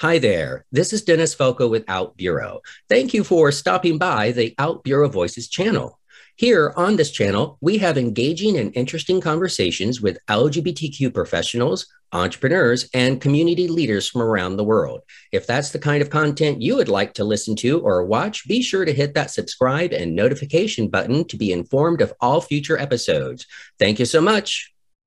Hi there. This is Dennis Foco with Out Bureau. Thank you for stopping by the Out Bureau Voices channel. Here on this channel, we have engaging and interesting conversations with LGBTQ professionals, entrepreneurs, and community leaders from around the world. If that's the kind of content you would like to listen to or watch, be sure to hit that subscribe and notification button to be informed of all future episodes. Thank you so much.